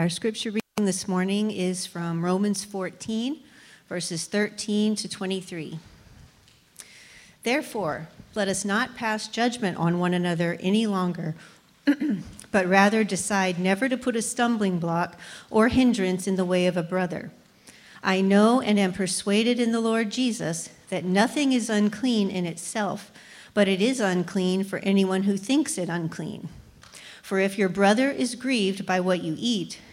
Our scripture reading this morning is from Romans 14, verses 13 to 23. Therefore, let us not pass judgment on one another any longer, but rather decide never to put a stumbling block or hindrance in the way of a brother. I know and am persuaded in the Lord Jesus that nothing is unclean in itself, but it is unclean for anyone who thinks it unclean. For if your brother is grieved by what you eat,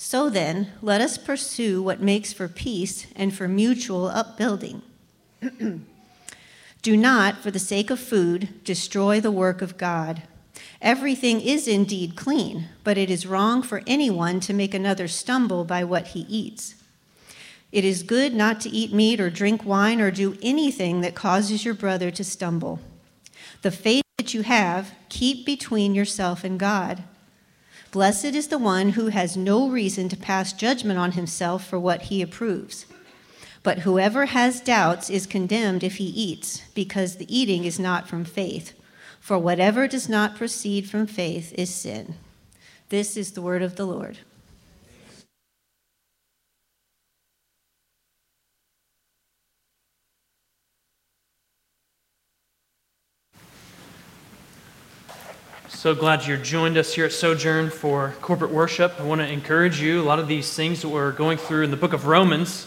So then, let us pursue what makes for peace and for mutual upbuilding. Do not, for the sake of food, destroy the work of God. Everything is indeed clean, but it is wrong for anyone to make another stumble by what he eats. It is good not to eat meat or drink wine or do anything that causes your brother to stumble. The faith that you have, keep between yourself and God. Blessed is the one who has no reason to pass judgment on himself for what he approves. But whoever has doubts is condemned if he eats, because the eating is not from faith. For whatever does not proceed from faith is sin. This is the word of the Lord. So glad you're joined us here at Sojourn for corporate worship. I want to encourage you. A lot of these things that we're going through in the book of Romans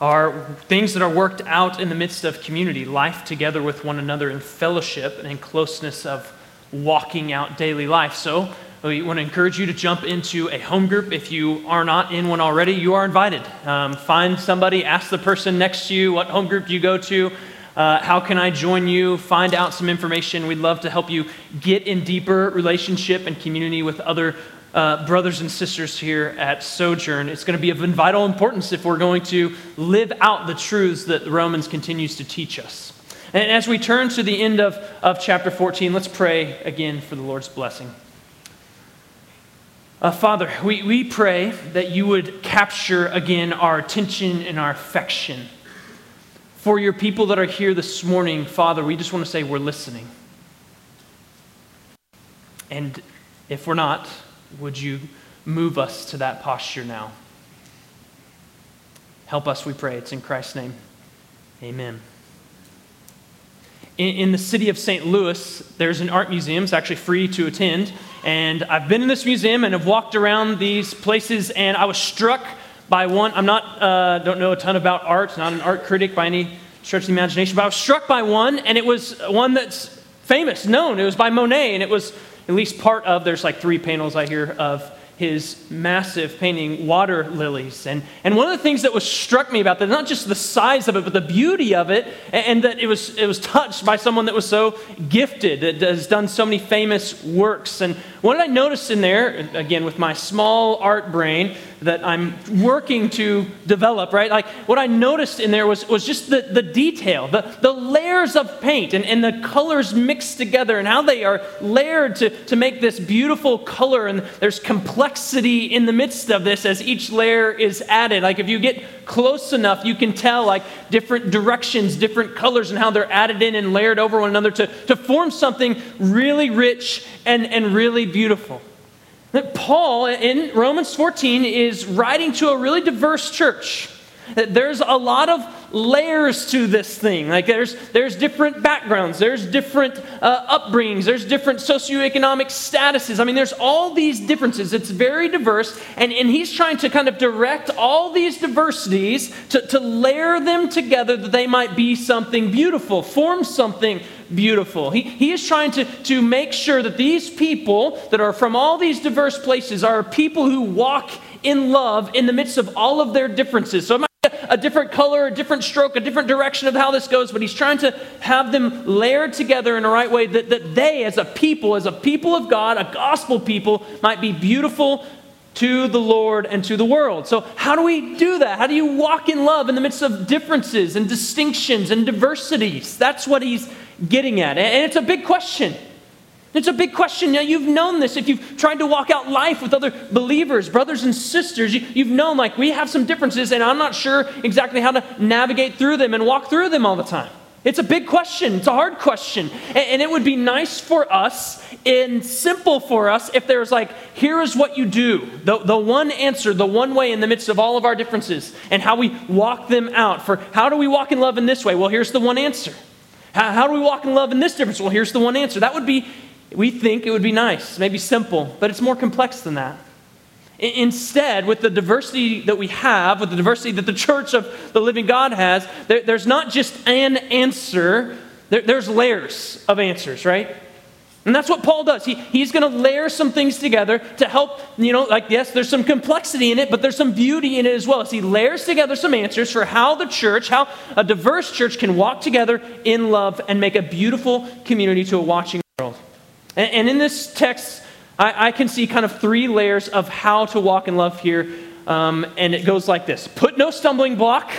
are things that are worked out in the midst of community, life together with one another in fellowship and in closeness of walking out daily life. So we want to encourage you to jump into a home group. If you are not in one already, you are invited. Um, find somebody, ask the person next to you what home group do you go to. Uh, how can I join you? Find out some information. We'd love to help you get in deeper relationship and community with other uh, brothers and sisters here at Sojourn. It's going to be of vital importance if we're going to live out the truths that the Romans continues to teach us. And as we turn to the end of, of chapter 14, let's pray again for the Lord's blessing. Uh, Father, we, we pray that you would capture again our attention and our affection for your people that are here this morning, Father, we just want to say we're listening. And if we're not, would you move us to that posture now? Help us, we pray. It's in Christ's name. Amen. In, in the city of St. Louis, there's an art museum. It's actually free to attend. And I've been in this museum and have walked around these places, and I was struck by one. I'm not, uh, don't know a ton about art, not an art critic by any stretch of the imagination, but I was struck by one, and it was one that's famous, known. It was by Monet, and it was at least part of, there's like three panels I hear of his massive painting, Water Lilies. And, and one of the things that was struck me about that, not just the size of it, but the beauty of it, and, and that it was, it was touched by someone that was so gifted, that has done so many famous works. And what did I notice in there, again, with my small art brain, that I'm working to develop, right? Like what I noticed in there was, was just the, the detail, the, the layers of paint and, and the colors mixed together and how they are layered to, to make this beautiful color. And there's complexity in the midst of this as each layer is added. Like if you get close enough, you can tell like different directions, different colors, and how they're added in and layered over one another to, to form something really rich and, and really beautiful that Paul in Romans 14 is writing to a really diverse church. There's a lot of layers to this thing. Like there's there's different backgrounds, there's different uh, upbringings, there's different socioeconomic statuses. I mean, there's all these differences. It's very diverse, and, and he's trying to kind of direct all these diversities to, to layer them together that they might be something beautiful, form something beautiful. He, he is trying to, to make sure that these people that are from all these diverse places are people who walk in love in the midst of all of their differences. So a different color, a different stroke, a different direction of how this goes, but he's trying to have them layered together in a right way that, that they, as a people, as a people of God, a gospel people, might be beautiful to the Lord and to the world. So, how do we do that? How do you walk in love in the midst of differences and distinctions and diversities? That's what he's getting at. And it's a big question. It's a big question. Now, you've known this if you've tried to walk out life with other believers, brothers and sisters. You, have known, like, we have some differences, and I'm not sure exactly how to navigate through them and walk through them all the time. It's a big question. It's a hard question. And, and it would be nice for us and simple for us if there's like, here is what you do. The, the one answer, the one way in the midst of all of our differences, and how we walk them out. For how do we walk in love in this way? Well, here's the one answer. How do we walk in love in this difference? Well, here's the one answer. That would be, we think it would be nice, maybe simple, but it's more complex than that. Instead, with the diversity that we have, with the diversity that the church of the living God has, there, there's not just an answer, there, there's layers of answers, right? And that's what Paul does. He, he's going to layer some things together to help, you know, like, yes, there's some complexity in it, but there's some beauty in it as well. As he layers together some answers for how the church, how a diverse church can walk together in love and make a beautiful community to a watching world. And, and in this text, I, I, can see kind of three layers of how to walk in love here. Um, and it goes like this Put no stumbling block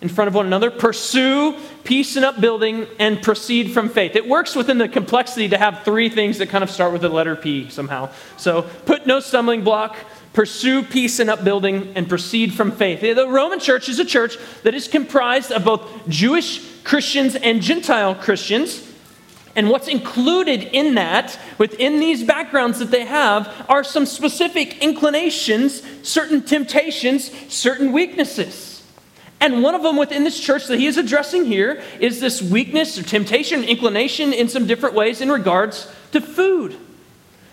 in front of one another, pursue peace and upbuilding, and proceed from faith. It works within the complexity to have three things that kind of start with the letter P somehow. So, put no stumbling block, pursue peace and upbuilding, and proceed from faith. The Roman church is a church that is comprised of both Jewish Christians and Gentile Christians. And what's included in that, within these backgrounds that they have, are some specific inclinations, certain temptations, certain weaknesses. And one of them within this church that he is addressing here is this weakness or temptation, inclination in some different ways in regards to food.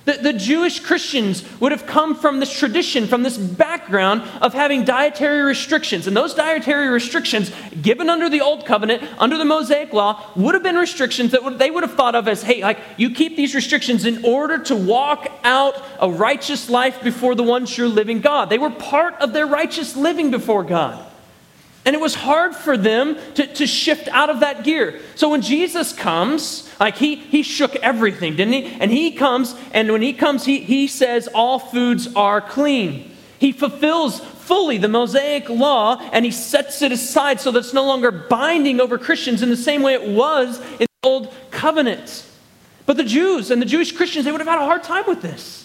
The, the, Jewish Christians would have come from this tradition, from this background of having dietary restrictions. And those dietary restrictions, given under the Old Covenant, under the Mosaic Law, would have been restrictions that they would have thought of as hey, like, you keep these restrictions in order to walk out a righteous life before the one true living God. They were part of their righteous living before God. And it was hard for them to, to shift out of that gear. So when Jesus comes, like he, he shook everything, didn't he? And he comes, and when he comes, he, he says all foods are clean. He fulfills fully the Mosaic law and he sets it aside so that it's no longer binding over Christians in the same way it was in the Old Covenant. But the Jews and the Jewish Christians, they would have had a hard time with this.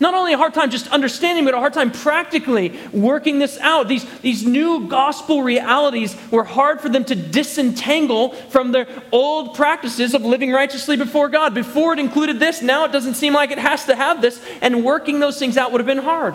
Not only a hard time just understanding, but a hard time practically working this out. These, these new gospel realities were hard for them to disentangle from their old practices of living righteously before God. Before it included this, now it doesn't seem like it has to have this, and working those things out would have been hard.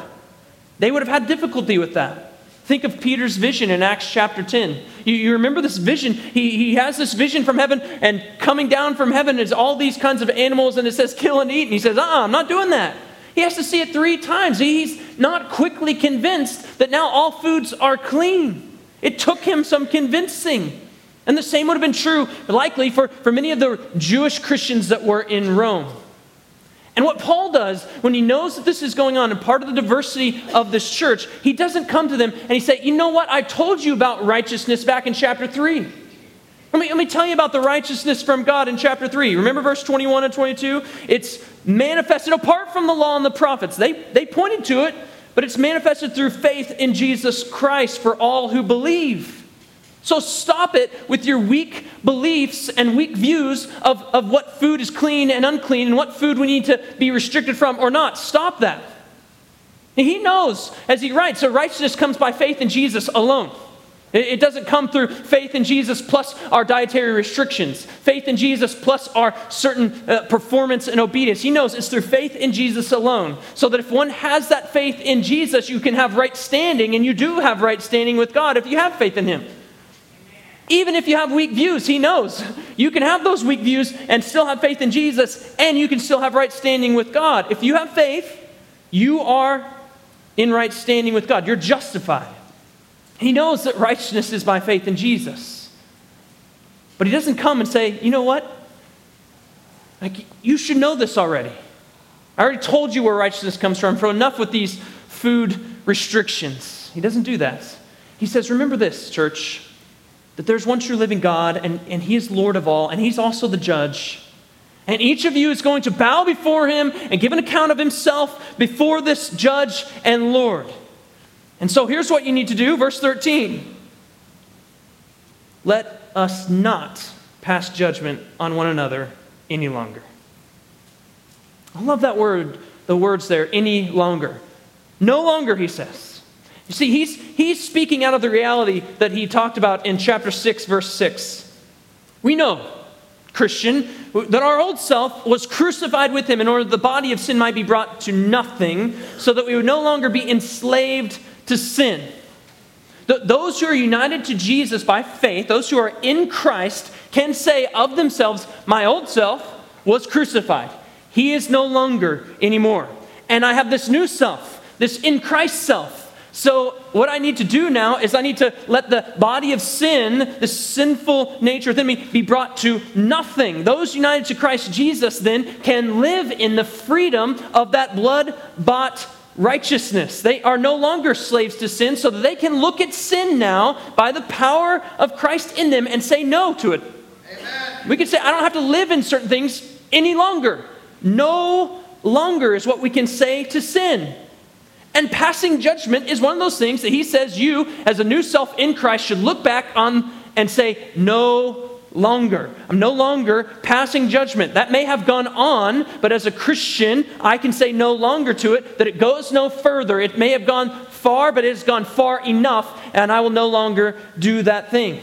They would have had difficulty with that. Think of Peter's vision in Acts chapter 10. You, you, remember this vision? He, he has this vision from heaven, and coming down from heaven is all these kinds of animals, and it says, kill and eat. And he says, uh uh-uh, I'm not doing that. He has to see it three times. He's not quickly convinced that now all foods are clean. It took him some convincing. And the same would have been true, likely, for, for many of the Jewish Christians that were in Rome. And what Paul does when he knows that this is going on and part of the diversity of this church, he doesn't come to them and he say, "You know what? I told you about righteousness back in chapter 3." Let me, let me tell you about the righteousness from God in chapter 3. Remember verse 21 and 22? It's manifested apart from the law and the prophets. They, they pointed to it, but it's manifested through faith in Jesus Christ for all who believe. So stop it with your weak beliefs and weak views of, of what food is clean and unclean and what food we need to be restricted from or not. Stop that. he knows, as he writes, so righteousness comes by faith in Jesus alone. It doesn't come through faith in Jesus plus our dietary restrictions, faith in Jesus plus our certain uh, performance and obedience. He knows it's through faith in Jesus alone. So that if one has that faith in Jesus, you can have right standing, and you do have right standing with God if you have faith in Him. Even if you have weak views, He knows. You can have those weak views and still have faith in Jesus, and you can still have right standing with God. If you have faith, you are in right standing with God. You're justified. He knows that righteousness is by faith in Jesus. But he doesn't come and say, you know what? Like, you should know this already. I already told you where righteousness comes from, for enough with these food restrictions. He doesn't do that. He says, Remember this, church, that there's one true living God, and, and He is Lord of all, and He's also the judge. And each of you is going to bow before him and give an account of himself before this judge and Lord. And so here's what you need to do, verse 13. Let us not pass judgment on one another any longer. I love that word, the words there, any longer. No longer, he says. You see, he's, he's speaking out of the reality that he talked about in chapter 6, verse 6. We know, Christian, that our old self was crucified with him in order that the body of sin might be brought to nothing, so that we would no longer be enslaved to sin. those who are united to Jesus by faith, those who are in Christ, can say of themselves, My old self was crucified. He is no longer anymore. And I have this new self, this in Christ self. So, what I need to do now is I need to let the body of sin, the sinful nature within me, be brought to nothing. Those united to Christ Jesus then can live in the freedom of that blood bought righteousness. They are no longer slaves to sin, so that they can look at sin now by the power of Christ in them and say no to it. Amen. We can say, I don't have to live in certain things any longer. No longer is what we can say to sin. And passing judgment is one of those things that he says you, as a new self in Christ, should look back on and say, no longer. I'm no longer passing judgment. That may have gone on, but as a Christian, I can say no longer to it, that it goes no further. It may have gone far, but it has gone far enough, and I will no longer do that thing.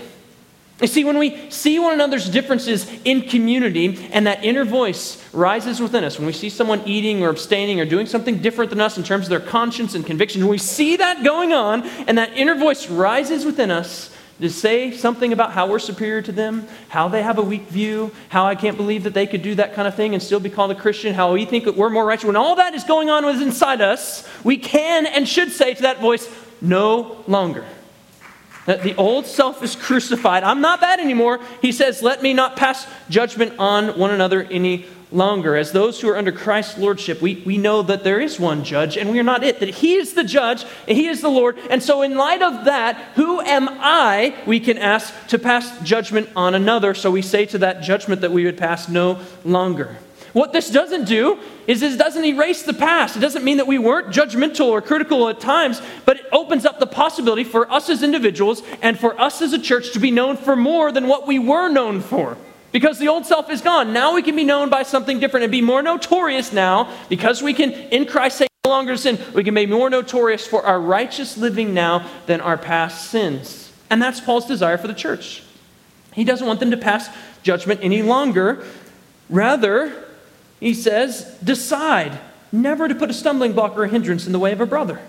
You see, when we see one another's differences in community and that inner voice rises within us, when we see someone eating or abstaining or doing something different than us in terms of their conscience and conviction, when we see that going on and that inner voice rises within us to say something about how we're superior to them, how they have a weak view, how I can't believe that they could do that kind of thing and still be called a Christian, how we think that we're more righteous, when all that is going on within inside us, we can and should say to that voice, no longer. That the old self is crucified. I'm not that anymore. He says, Let me not pass judgment on one another any longer. As those who are under Christ's lordship, we, we know that there is one judge and we are not it, that He is the judge and He is the Lord. And so, in light of that, who am I, we can ask, to pass judgment on another? So we say to that judgment that we would pass no longer. What this doesn't do is it doesn't erase the past. It doesn't mean that we weren't judgmental or critical at times, but it opens up the possibility for us as individuals and for us as a church to be known for more than what we were known for. Because the old self is gone. Now we can be known by something different and be more notorious now because we can, in Christ, say no longer sin. We can be more notorious for our righteous living now than our past sins. And that's Paul's desire for the church. He doesn't want them to pass judgment any longer. Rather, he says, decide never to put a stumbling block or a hindrance in the way of a brother.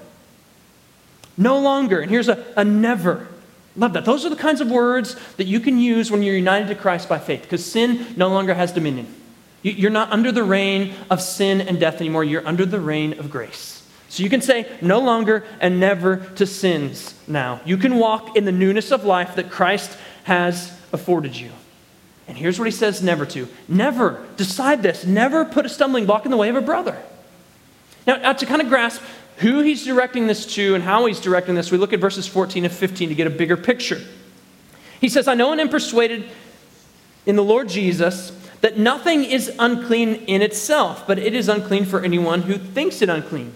No longer. And here's a, a never. Love that. Those are the kinds of words that you can use when you're united to Christ by faith, because sin no longer has dominion. You're not under the reign of sin and death anymore. You're under the reign of grace. So you can say no longer and never to sins now. You can walk in the newness of life that Christ has afforded you. And here's what he says never to. Never, decide this, never put a stumbling block in the way of a brother. Now, to kind of grasp who he's directing this to and how he's directing this, we look at verses 14 and 15 to get a bigger picture. He says, I know and am persuaded in the Lord Jesus that nothing is unclean in itself, but it is unclean for anyone who thinks it unclean.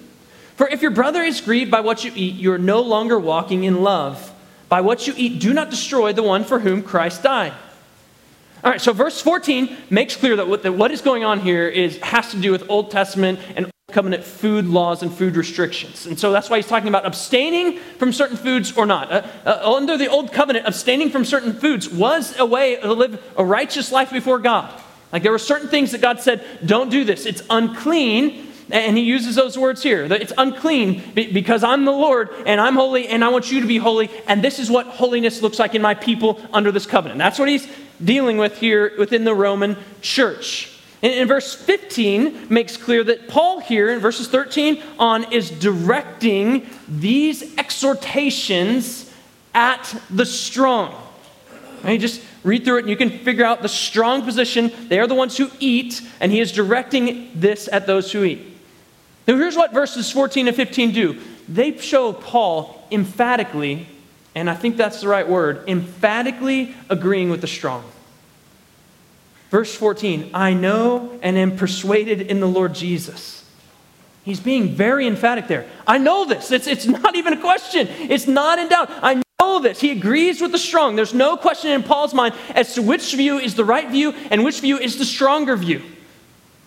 For if your brother is grieved by what you eat, you are no longer walking in love. By what you eat, do not destroy the one for whom Christ died. All right, so verse 14 makes clear that what, that what is going on here is has to do with Old Testament and Covenant food laws and food restrictions. And so that's why he's talking about abstaining from certain foods or not. Uh, uh, under the Old Covenant, abstaining from certain foods was a way to live a righteous life before God. Like there were certain things that God said, don't do this. It's unclean. And he uses those words here it's unclean because I'm the Lord and I'm holy and I want you to be holy. And this is what holiness looks like in my people under this covenant. That's what he's dealing with here within the Roman church. And in verse 15 makes clear that Paul here in verses 13 on is directing these exhortations at the strong. Right? Just read through it and you can figure out the strong position. They are the ones who eat, and he is directing this at those who eat. Now, here's what verses 14 and 15 do they show Paul emphatically and I think that's the right word, emphatically agreeing with the strong. Verse 14 I know and am persuaded in the Lord Jesus. He's being very emphatic there. I know this. It's, it's not even a question, it's not in doubt. I know this. He agrees with the strong. There's no question in Paul's mind as to which view is the right view and which view is the stronger view.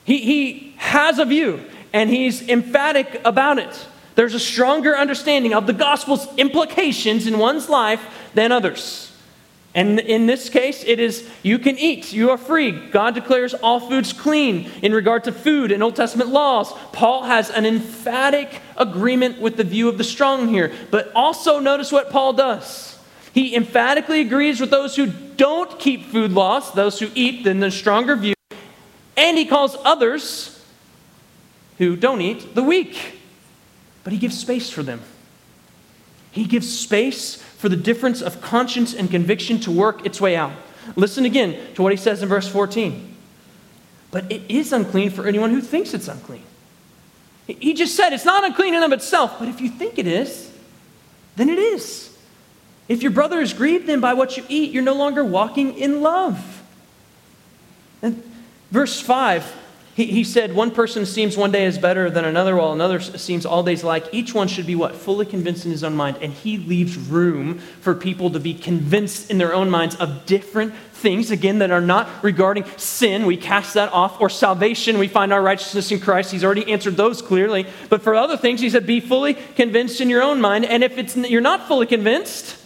He, he has a view, and he's emphatic about it. There's a stronger understanding of the gospel's implications in one's life than others. And in this case, it is you can eat, you are free. God declares all foods clean in regard to food and Old Testament laws. Paul has an emphatic agreement with the view of the strong here. But also notice what Paul does. He emphatically agrees with those who don't keep food laws, those who eat, then the stronger view. And he calls others who don't eat the weak. But he gives space for them. He gives space for the difference of conscience and conviction to work its way out. Listen again to what he says in verse 14. But it is unclean for anyone who thinks it's unclean. He just said it's not unclean in of itself, but if you think it is, then it is. If your brother is grieved then by what you eat, you're no longer walking in love. And verse 5 he, he said, One person seems one day is better than another, while another seems all days alike. Each one should be what? Fully convinced in his own mind. And he leaves room for people to be convinced in their own minds of different things, again, that are not regarding sin. We cast that off. Or salvation, we find our righteousness in Christ. He's already answered those clearly. But for other things, he said, Be fully convinced in your own mind. And if it's, you're not fully convinced,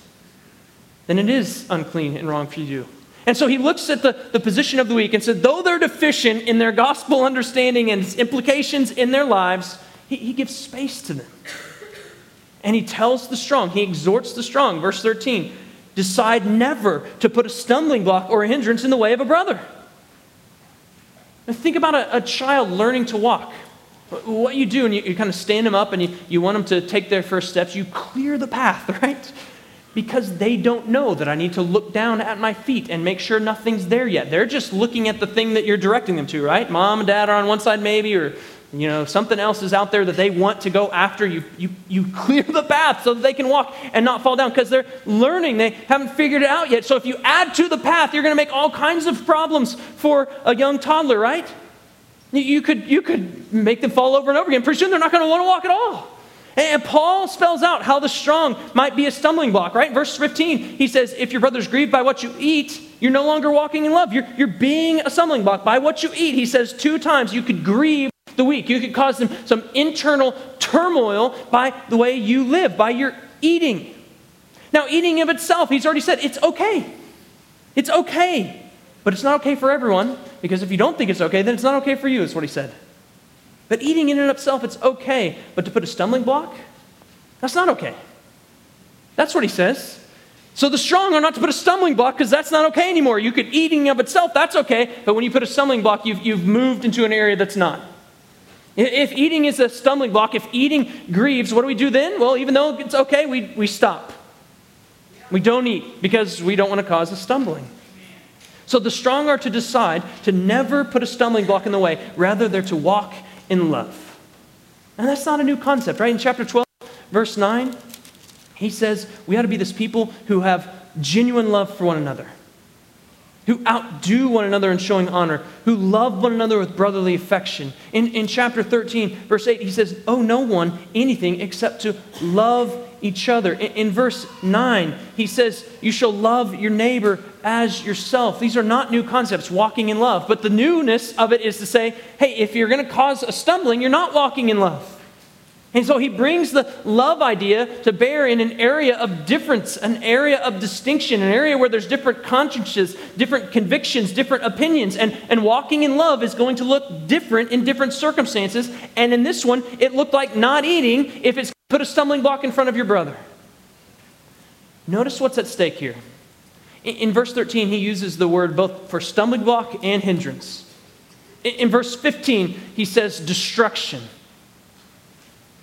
then it is unclean and wrong for you and so he looks at the, the position of the weak and said, though they're deficient in their gospel understanding and its implications in their lives, he, he gives space to them. And he tells the strong, he exhorts the strong. Verse 13 decide never to put a stumbling block or a hindrance in the way of a brother. Now think about a, a child learning to walk. What you do, and you, you kind of stand them up and you, you want them to take their first steps, you clear the path, right? Because they don't know that I need to look down at my feet and make sure nothing's there yet. They're just looking at the thing that you're directing them to, right? Mom and dad are on one side, maybe, or you know something else is out there that they want to go after. You you you clear the path so that they can walk and not fall down because they're learning. They haven't figured it out yet. So if you add to the path, you're going to make all kinds of problems for a young toddler, right? You could you could make them fall over and over again. Pretty soon they're not going to want to walk at all. And Paul spells out how the strong might be a stumbling block, right? Verse 15, he says, If your brother's grieved by what you eat, you're no longer walking in love. You're, you're being a stumbling block by what you eat. He says two times you could grieve the weak. You could cause them some internal turmoil by the way you live, by your eating. Now, eating of itself, he's already said it's okay. It's okay. But it's not okay for everyone, because if you don't think it's okay, then it's not okay for you, is what he said. But eating in and of itself, it's okay. But to put a stumbling block, that's not okay. That's what he says. So the strong are not to put a stumbling block because that's not okay anymore. You could eating of itself, that's okay. But when you put a stumbling block, you've, you've moved into an area that's not. If eating is a stumbling block, if eating grieves, what do we do then? Well, even though it's okay, we, we stop. We don't eat because we don't want to cause a stumbling. So the strong are to decide to never put a stumbling block in the way. Rather, they're to walk in love. And that's not a new concept, right? In chapter 12, verse 9, he says we ought to be this people who have genuine love for one another, who outdo one another in showing honor, who love one another with brotherly affection. In, in chapter 13, verse 8, he says, Owe no one anything except to love each other. In, in, verse 9, he says, You shall love your neighbor as yourself. These are not new concepts, walking in love. But the newness of it is to say, Hey, if you're going to cause a stumbling, you're not walking in love. And so he brings the love idea to bear in an area of difference, an area of distinction, an area where there's different consciences, different convictions, different opinions. And, and walking in love is going to look different in different circumstances. And in this one, it looked like not eating if it's put a stumbling block in front of your brother. Notice what's at stake here. In, in verse 13, he uses the word both for stumbling block and hindrance. In, in verse 15, he says destruction.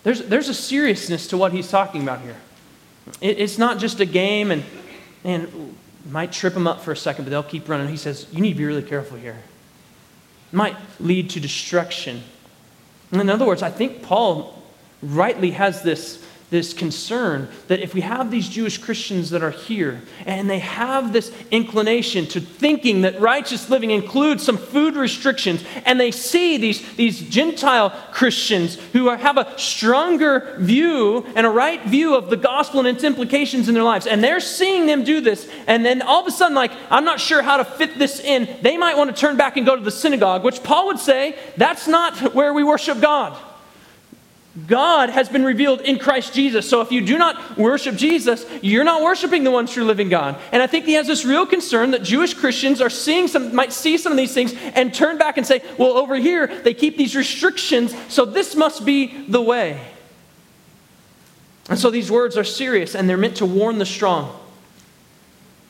There's, there's a seriousness to what he's talking about here. It, it's not just a game and, and might trip them up for a second, but they'll keep running. He says, You need to be really careful here. It might lead to destruction. In other words, I think Paul rightly has this this concern that if we have these Jewish Christians that are here and they have this inclination to thinking that righteous living includes some food restrictions, and they see these, these Gentile Christians who are, have a stronger view and a right view of the gospel and its implications in their lives, and they're seeing them do this, and then all of a sudden, like, I'm not sure how to fit this in, they might want to turn back and go to the synagogue, which Paul would say that's not where we worship God. God has been revealed in Christ Jesus. So if you do not worship Jesus, you're not worshiping the one true living God. And I think he has this real concern that Jewish Christians are seeing some might see some of these things and turn back and say, "Well, over here they keep these restrictions, so this must be the way." And so these words are serious and they're meant to warn the strong.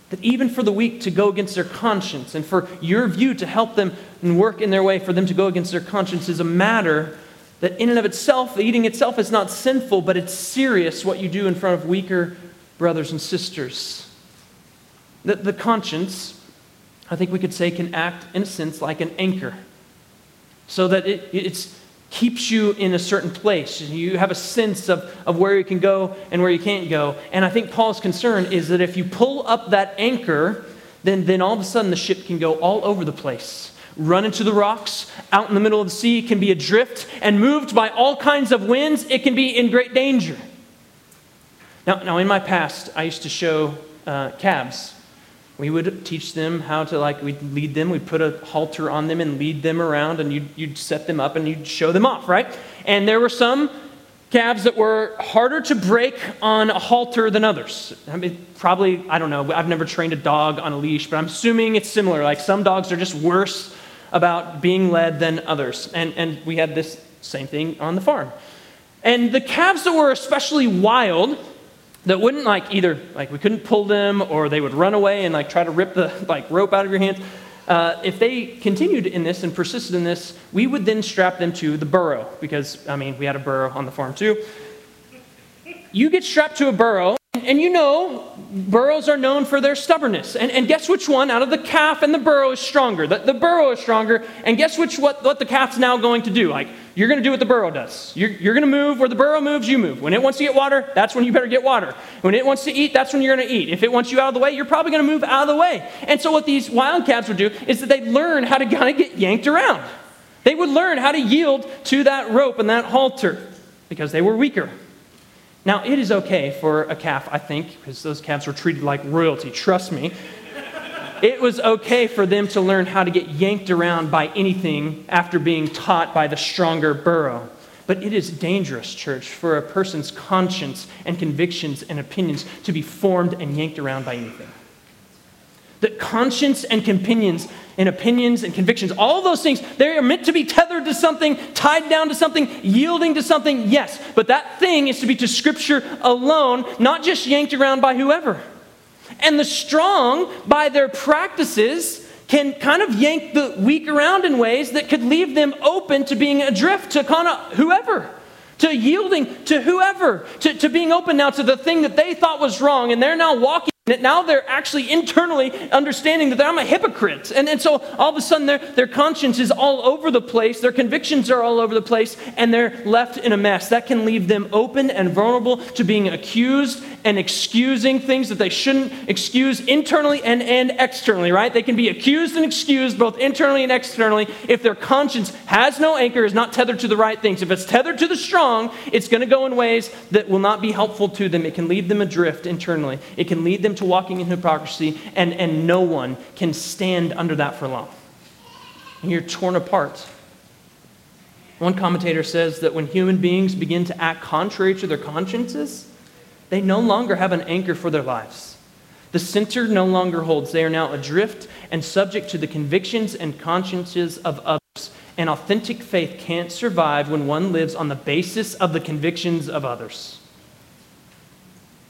That even for the weak to go against their conscience and for your view to help them and work in their way for them to go against their conscience is a matter that in and of itself, eating itself is not sinful, but it's serious what you do in front of weaker brothers and sisters. The, the conscience, I think we could say, can act in a sense like an anchor, so that it it's, keeps you in a certain place. You have a sense of, of where you can go and where you can't go. And I think Paul's concern is that if you pull up that anchor, then, then all of a sudden the ship can go all over the place run into the rocks out in the middle of the sea, can be adrift and moved by all kinds of winds. It can be in great danger. Now, now in my past, I used to show uh, calves. We would teach them how to, like, we'd lead them, we'd put a halter on them and lead them around, and you'd, you'd set them up and you'd show them off, right? And there were some calves that were harder to break on a halter than others. I mean, probably, I don't know, I've never trained a dog on a leash, but I'm assuming it's similar. Like some dogs are just worse about being led than others. And, and we had this same thing on the farm. And the calves that were especially wild, that wouldn't like either, like we couldn't pull them or they would run away and like try to rip the like rope out of your hands. Uh, if they continued in this and persisted in this, we would then strap them to the burro because, I mean, we had a burro on the farm too. You get strapped to a burro, and you know, burros are known for their stubbornness. And, and guess which one out of the calf and the burro is stronger? The, the burro is stronger. And guess which what, what the calf's now going to do? Like, you're going to do what the burro does. You're, you're going to move where the burro moves, you move. When it wants to get water, that's when you better get water. When it wants to eat, that's when you're going to eat. If it wants you out of the way, you're probably going to move out of the way. And so, what these wild calves would do is that they'd learn how to kind of get yanked around. They would learn how to yield to that rope and that halter because they were weaker. Now, it is okay for a calf, I think, because those calves were treated like royalty, trust me. it was okay for them to learn how to get yanked around by anything after being taught by the stronger burro. But it is dangerous, church, for a person's conscience and convictions and opinions to be formed and yanked around by anything. That conscience and opinions and opinions and convictions, all those things, they are meant to be tethered to something, tied down to something, yielding to something, yes. But that thing is to be to Scripture alone, not just yanked around by whoever. And the strong, by their practices, can kind of yank the weak around in ways that could leave them open to being adrift to kind of whoever to yielding to whoever, to, to being open now to the thing that they thought was wrong, and they're now walking now they're actually internally understanding that I'm a hypocrite. And, and so all of a sudden their, their conscience is all over the place, their convictions are all over the place, and they're left in a mess. That can leave them open and vulnerable to being accused and excusing things that they shouldn't excuse internally and, and externally, right? They can be accused and excused both internally and externally if their conscience has no anchor, is not tethered to the right things. If it's tethered to the strong, it's going to go in ways that will not be helpful to them. It can leave them adrift internally, it can lead them to walking in hypocrisy, and, and no one can stand under that for long. And you're torn apart. One commentator says that when human beings begin to act contrary to their consciences, they no longer have an anchor for their lives. The center no longer holds. They are now adrift and subject to the convictions and consciences of others. An authentic faith can't survive when one lives on the basis of the convictions of others.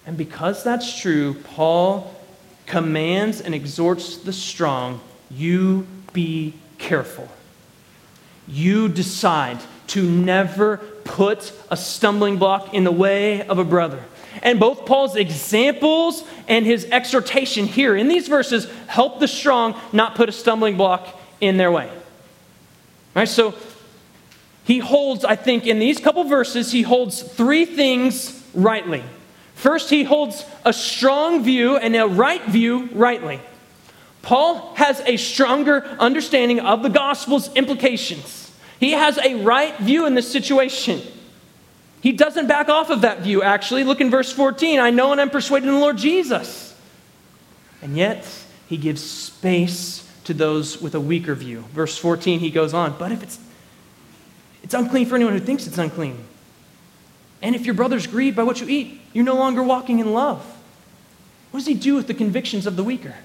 And because that's true, Paul commands and exhorts the strong you be careful. You decide to never put a stumbling block in the way of a brother. And both Paul's examples and his exhortation here in these verses help the strong not put a stumbling block in their way. All right, so he holds, I think, in these couple verses, he holds three things rightly. First, he holds a strong view and a right view rightly. Paul has a stronger understanding of the gospel's implications. He has a right view in this situation. He doesn't back off of that view, actually. Look in verse 14. I know and I'm persuaded in the Lord Jesus. And yet, he gives space to those with a weaker view. Verse 14, he goes on, but if it's it's unclean for anyone who thinks it's unclean. And if your brother's grieved by what you eat, you're no longer walking in love. What does he do with the convictions of the weaker?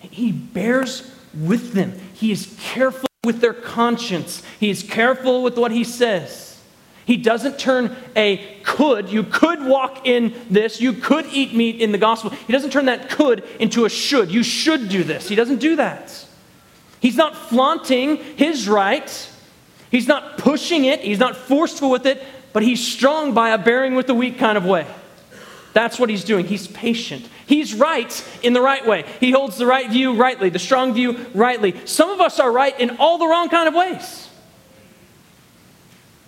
He bears with them. He is careful with their conscience. He is careful with what he says. He doesn't turn a could, you could walk in this, you could eat meat in the gospel. He doesn't turn that could into a should. You should do this. He doesn't do that. He's not flaunting his right. He's not pushing it. He's not forceful with it, but he's strong by a bearing with the weak kind of way. That's what he's doing. He's patient. He's right in the right way. He holds the right view rightly, the strong view rightly. Some of us are right in all the wrong kind of ways.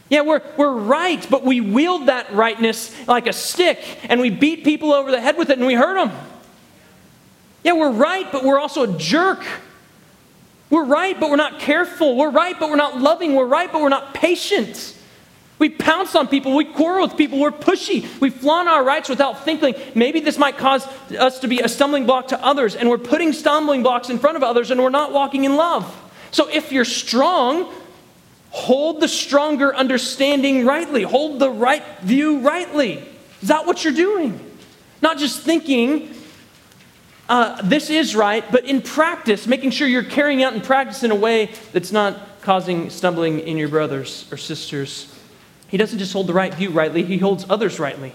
Yeah, we're, we're right, but we wield that rightness like a stick and we beat people over the head with it and we hurt them. Yeah, we're right, but we're also a jerk. We're right, but we're not careful. We're right, but we're not loving. We're right, but we're not patient. We pounce on people. We quarrel with people. We're pushy. We flaunt our rights without thinking maybe this might cause us to be a stumbling block to others. And we're putting stumbling blocks in front of others and we're not walking in love. So if you're strong, Hold the stronger understanding rightly. Hold the right view rightly. Is that what you're doing? Not just thinking, uh, this is right, but in practice, making sure you're carrying out in practice in a way that's not causing stumbling in your brothers or sisters. He doesn't just hold the right view rightly, he holds others rightly.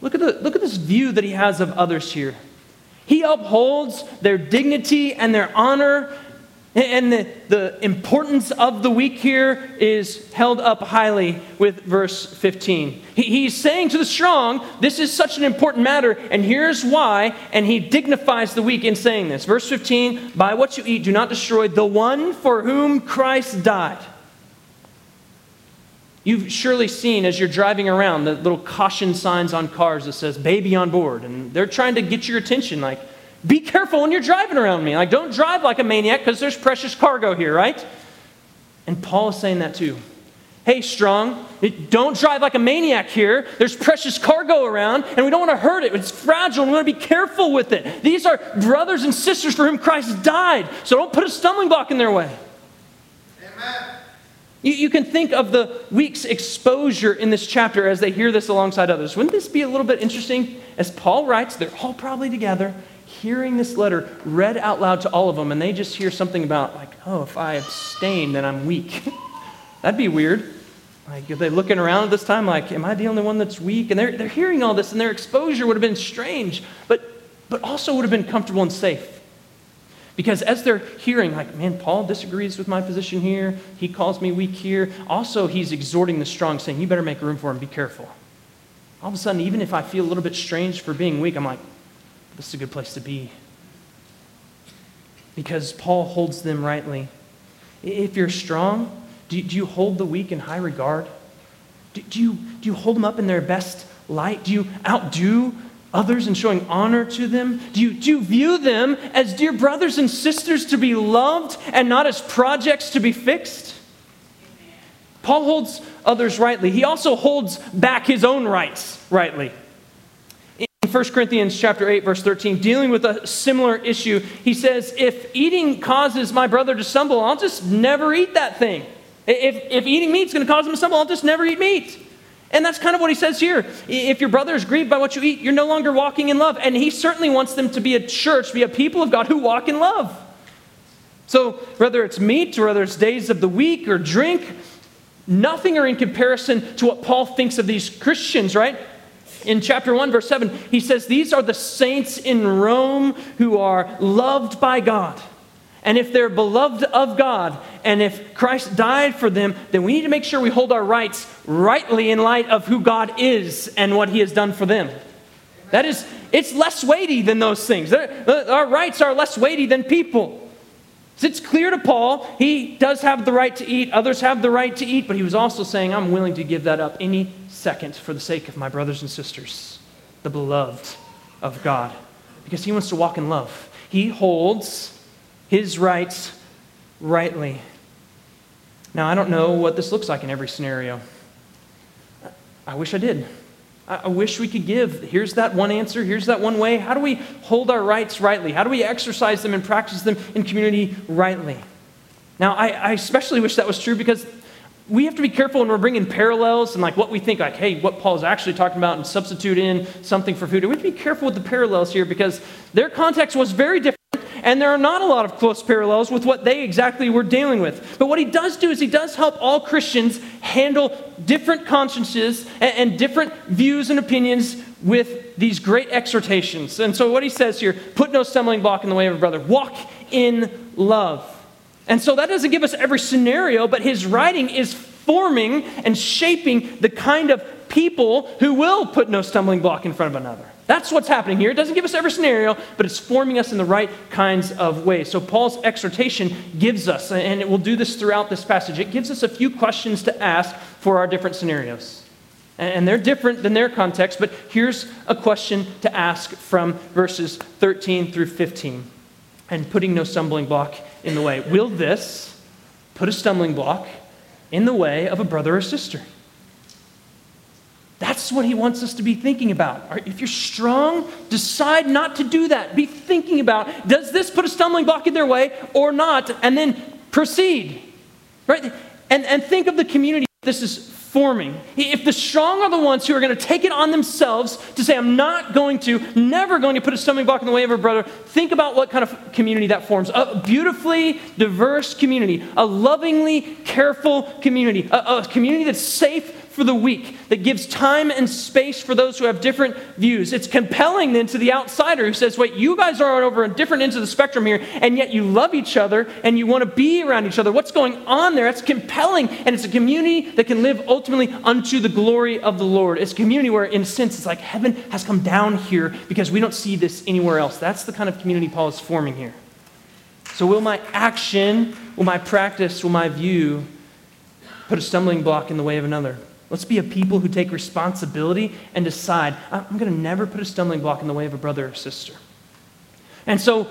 Look at, the, look at this view that he has of others here. He upholds their dignity and their honor and the, the importance of the weak here is held up highly with verse 15. He, he's saying to the strong, This is such an important matter, and here's why. And he dignifies the weak in saying this. Verse 15 By what you eat, do not destroy the one for whom Christ died. You've surely seen as you're driving around the little caution signs on cars that says baby on board, and they're trying to get your attention like, be careful when you're driving around me. Like, don't drive like a maniac because there's precious cargo here, right? And Paul is saying that too. Hey, strong, don't drive like a maniac here. There's precious cargo around, and we don't want to hurt it. It's fragile, and we want to be careful with it. These are brothers and sisters for whom Christ died, so don't put a stumbling block in their way. Amen. You, you can think of the weak's exposure in this chapter as they hear this alongside others. Wouldn't this be a little bit interesting? As Paul writes, they're all probably together hearing this letter read out loud to all of them, and they just hear something about, like, oh, if I abstain, then I'm weak. That'd be weird. Like, are they looking around at this time, like, am I the only one that's weak? And they're, they're hearing all this, and their exposure would have been strange, but, but also would have been comfortable and safe. Because as they're hearing, like, man, Paul disagrees with my position here, he calls me weak here, also he's exhorting the strong, saying, you better make room for him, be careful. All of a sudden, even if I feel a little bit strange for being weak, I'm like, this is a good place to be. Because Paul holds them rightly. If you're strong, do, do you hold the weak in high regard? Do, do, you, do you hold them up in their best light? Do you outdo others and showing honor to them? Do you, do you view them as dear brothers and sisters to be loved and not as projects to be fixed? Paul holds others rightly. He also holds back his own rights rightly. In 1 Corinthians chapter 8 verse 13 dealing with a similar issue. He says, "If eating causes my brother to stumble, I'll just never eat that thing. If, if eating meat is going to cause him to stumble, I'll just never eat meat." And that's kind of what he says here. If your brother is grieved by what you eat, you're no longer walking in love. And he certainly wants them to be a church, be a people of God who walk in love. So, whether it's meat or whether it's days of the week or drink, nothing are in comparison to what Paul thinks of these Christians, right? In chapter 1, verse 7, he says, These are the saints in Rome who are loved by God. And if they're beloved of God, and if Christ died for them, then we need to make sure we hold our rights rightly in light of who God is and what He has done for them. That is, it's less weighty than those things. Our rights are less weighty than people. It's clear to Paul he does have the right to eat, others have the right to eat, but he was also saying, I'm willing to give that up any second for the sake of my brothers and sisters, the beloved of God, because he wants to walk in love. He holds his rights rightly. Now, I don't know what this looks like in every scenario. I wish I did. I wish we could give. Here's that one answer. Here's that one way. How do we hold our rights rightly? How do we exercise them and practice them in community rightly? Now, I, I especially wish that was true because we have to be careful when we're bringing parallels and like what we think, like, hey, what Paul's actually talking about, and substitute in something for food. We have to be careful with the parallels here because their context was very different and there are not a lot of close parallels with what they exactly were dealing with. But what he does do is he does help all Christians handle different consciences and, and different views and opinions with these great exhortations. And so what he says here put no stumbling block in the way of a brother, walk in love. And so that doesn't give us every scenario, but his writing is forming and shaping the kind of people who will put no stumbling block in front of another. That's what's happening here. It doesn't give us every scenario, but it's forming us in the right kinds of ways. So, Paul's exhortation gives us, and it will do this throughout this passage, it gives us a few questions to ask for our different scenarios. And they're different than their context, but here's a question to ask from verses 13 through 15 and putting no stumbling block in the way. Will this put a stumbling block in the way of a brother or sister? That's what he wants us to be thinking about. If you're strong, decide not to do that. Be thinking about does this put a stumbling block in their way or not? And then proceed. Right? And, and think of the community this is forming. If the strong are the ones who are going to take it on themselves to say, I'm not going to, never going to put a stumbling block in the way of a brother, think about what kind of community that forms. A beautifully diverse community, a lovingly careful community, a, a community that's safe for the weak, that gives time and space for those who have different views. It's compelling then to the outsider who says, wait, you guys are over on different ends of the spectrum here, and yet you love each other and you want to be around each other. What's going on there? It's compelling, and it's a community that can live ultimately unto the glory of the Lord. It's a community where, in a sense, it's like heaven has come down here because we don't see this anywhere else. That's the kind of community Paul is forming here. So, will my action, will my practice, will my view put a stumbling block in the way of another? Let's be a people who take responsibility and decide, I'm going to never put a stumbling block in the way of a brother or sister. And so,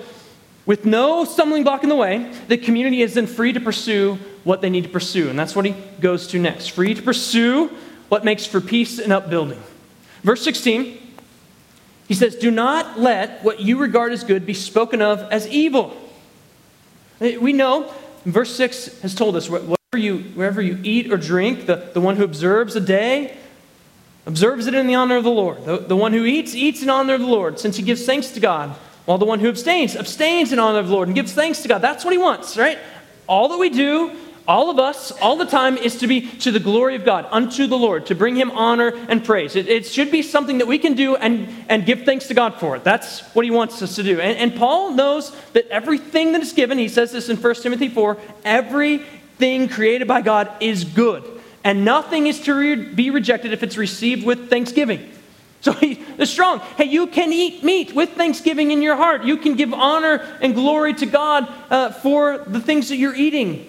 with no stumbling block in the way, the community is then free to pursue what they need to pursue. And that's what he goes to next free to pursue what makes for peace and upbuilding. Verse 16, he says, Do not let what you regard as good be spoken of as evil. We know, verse 6 has told us what you, wherever you eat or drink, the, the one who observes a day observes it in the honor of the Lord. The, the one who eats, eats in honor of the Lord, since he gives thanks to God. While the one who abstains, abstains in honor of the Lord and gives thanks to God. That's what he wants, right? All that we do all of us, all the time, is to be to the glory of God, unto the Lord, to bring Him honor and praise. It, it, should be something that we can do and, and give thanks to God for it. That's what He wants us to do. And, and Paul knows that everything that is given, he says this in 1 Timothy 4, every thing created by God is good, and nothing is to re- be rejected if it's received with thanksgiving. So he is strong. Hey, you can eat meat with thanksgiving in your heart. You can give honor and glory to God uh, for the things that you're eating.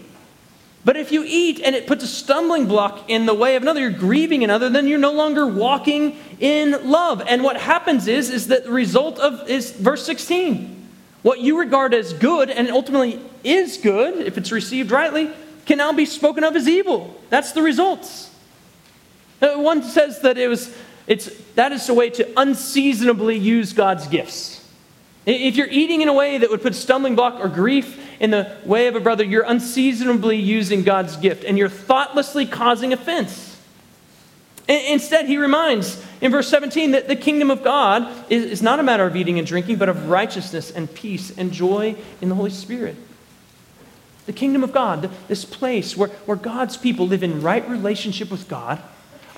But if you eat and it puts a stumbling block in the way of another, you're grieving another, then you're no longer walking in love. And what happens is, is that the result of is verse 16. What you regard as good and ultimately is good, if it's received rightly, can now be spoken of as evil. That's the results. Uh, one says that it was, it's, that is a way to unseasonably use God's gifts. If you're eating in a way that would put stumbling block or grief in the way of a brother, you're unseasonably using God's gift and you're thoughtlessly causing offense. Instead, he reminds in verse 17 that the kingdom of God is not a matter of eating and drinking, but of righteousness and peace and joy in the Holy Spirit. The kingdom of God, this place where, where God's people live in right relationship with God,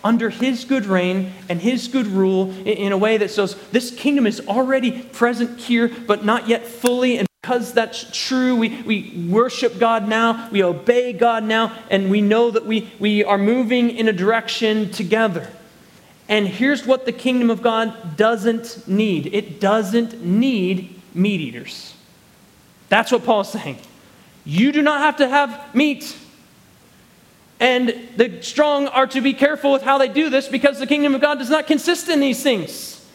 under His good reign and His good rule in, in a way that says this kingdom is already present here, but not yet fully. And because that's true, we, we worship God now, we obey God now, and we know that we, we are moving in a direction together. And here's what the kingdom of God doesn't need it doesn't need meat eaters. That's what Paul's saying. You do not have to have meat. And the strong are to be careful with how they do this because the kingdom of God does not consist in these things.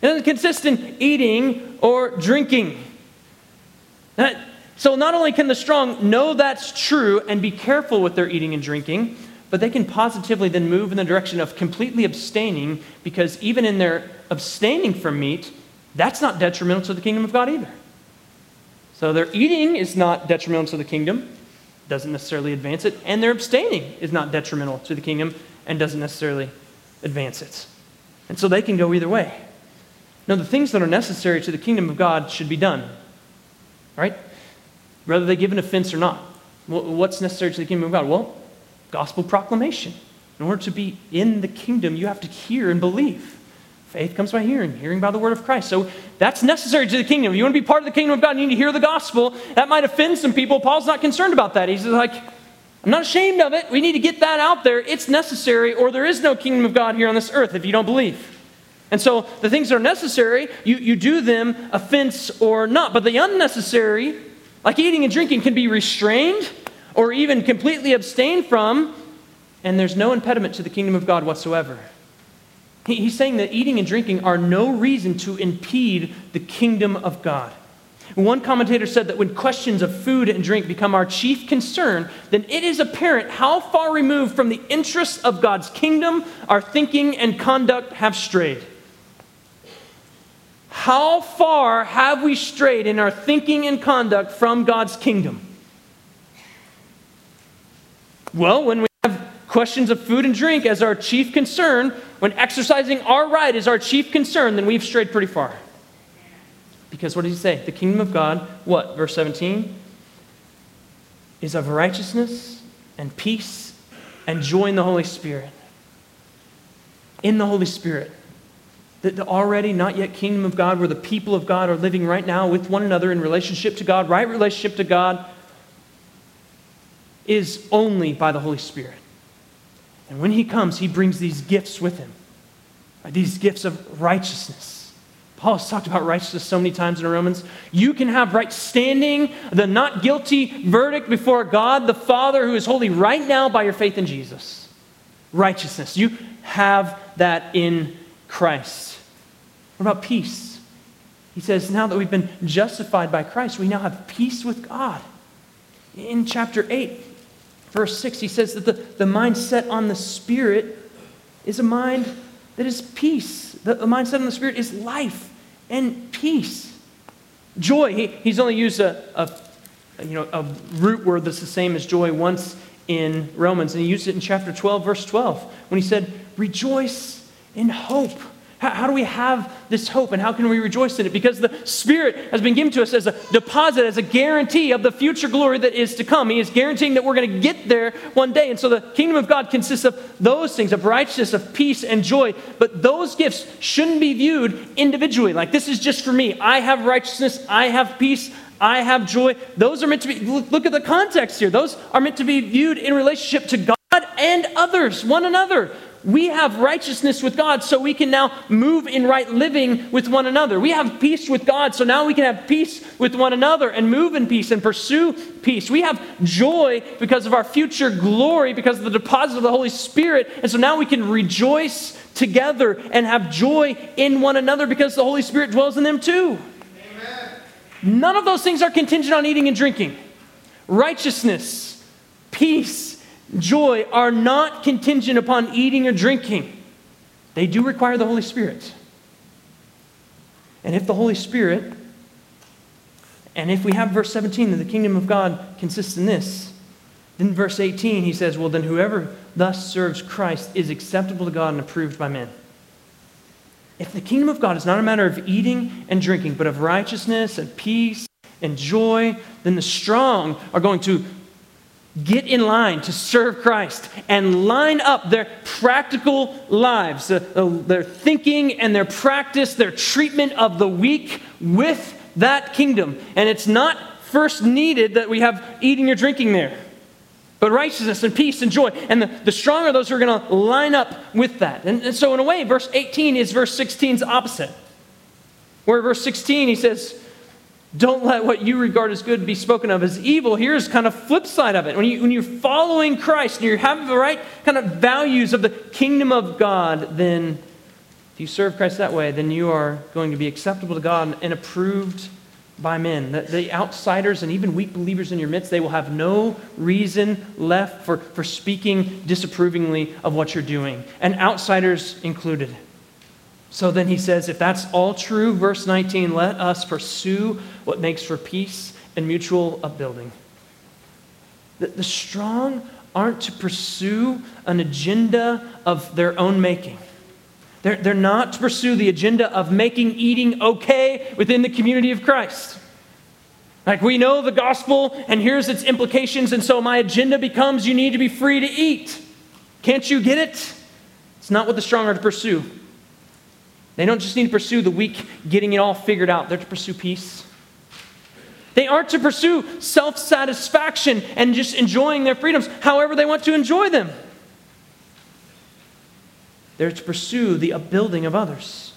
It doesn't consist in eating or drinking. So, not only can the strong know that's true and be careful with their eating and drinking, but they can positively then move in the direction of completely abstaining because even in their abstaining from meat, that's not detrimental to the kingdom of God either. So, their eating is not detrimental to the kingdom, doesn't necessarily advance it, and their abstaining is not detrimental to the kingdom and doesn't necessarily advance it. And so they can go either way. No, the things that are necessary to the kingdom of God should be done. Right? Whether they give an offense or not. What's necessary to the kingdom of God? Well, gospel proclamation. In order to be in the kingdom, you have to hear and believe. Faith comes by hearing, hearing by the word of Christ. So that's necessary to the kingdom. If you want to be part of the kingdom of God, you need to hear the gospel. That might offend some people. Paul's not concerned about that. He's like, I'm not ashamed of it. We need to get that out there. It's necessary, or there is no kingdom of God here on this earth if you don't believe. And so the things that are necessary, you, you do them, offense or not. But the unnecessary, like eating and drinking, can be restrained or even completely abstained from, and there's no impediment to the kingdom of God whatsoever. He's saying that eating and drinking are no reason to impede the kingdom of God. One commentator said that when questions of food and drink become our chief concern, then it is apparent how far removed from the interests of God's kingdom our thinking and conduct have strayed. How far have we strayed in our thinking and conduct from God's kingdom? Well, when we questions of food and drink as our chief concern, when exercising our right is our chief concern, then we've strayed pretty far. Because what does he say? The kingdom of God, what? Verse 17? Is of righteousness and peace and joy in the Holy Spirit. In the Holy Spirit. The, the already not yet kingdom of God, where the people of God are living right now with one another in relationship to God, right relationship to God, is only by the Holy Spirit. And when He comes, He brings these gifts with Him these gifts of righteousness. Paul has talked about righteousness so many times in Romans. You can have right standing, the not guilty verdict before God the Father who is holy right now by your faith in Jesus. Righteousness. You have that in Christ. What about peace? He says, now that we've been justified by Christ, we now have peace with God. In chapter 8, verse 6, he says that the, the mind set on the Spirit is a mind that is peace. The, the mind set on the Spirit is life and peace. Joy, he, he's only used a, a, you know, a root word that's the same as joy once in Romans, and he used it in chapter 12, verse 12, when he said, Rejoice in hope. How, how, do we have this hope and how can we rejoice in it? Because the Spirit has been given to us as a deposit, as a guarantee of the future glory that is to come. He is guaranteeing that we're going to get there one day. And so the kingdom of God consists of those things of righteousness, of peace, and joy. But those gifts shouldn't be viewed individually. Like, this is just for me. I have righteousness, I have peace, I have joy. Those are meant to be, look at the context here. Those are meant to be viewed in relationship to God and others, one another we have righteousness with God, so we can now move in right living with one another. We have peace with God, so now we can have peace with one another and move in peace and pursue peace. We have joy because of our future glory, because of the deposit of the Holy Spirit, and so now we can rejoice together and have joy in one another because the Holy Spirit dwells in them too. Amen. None of those things are contingent on eating and drinking. Righteousness, peace, joy are not contingent upon eating or drinking. They do require the Holy Spirit. And if the Holy Spirit, and if we have verse 17 that the kingdom of God consists in this, then verse 18 he says, Well, then whoever thus serves Christ is acceptable to God and approved by men. If the kingdom of God is not a matter of eating and drinking, but of righteousness and peace and joy, then the strong are going to get in line to serve Christ and line up their practical lives, their thinking and their practice, their treatment of the weak with that kingdom. And it's not first needed that we have eating or drinking there, but righteousness and peace and joy. And the, the strong are those who are going to line up with that. And, and so, in a way, verse 18 is verse 16's opposite. Where verse 16 he says, Don't let what you regard as good be spoken of as evil. Here's kind of flip side of it. When, you, when you're following Christ and you have the right kind of values of the kingdom of God, then if you serve Christ that way, then you are going to be acceptable to God and approved by men. The, the outsiders and even weak believers in your midst, they will have no reason left for, for speaking disapprovingly of what you're doing, and outsiders included. So then he says, if that's all true, verse 19, let us pursue what makes for peace and mutual upbuilding. The, the strong aren't to pursue an agenda of their own making. They're, they're not to pursue the agenda of making eating okay within the community of Christ. Like we know the gospel, and here's its implications, and so my agenda becomes you need to be free to eat. Can't you get it? It's not what the strong are to pursue. They don't just need to pursue the weak getting it all figured out, they're to pursue peace. They aren't to pursue self satisfaction and just enjoying their freedoms however they want to enjoy them. They're to pursue the upbuilding of others.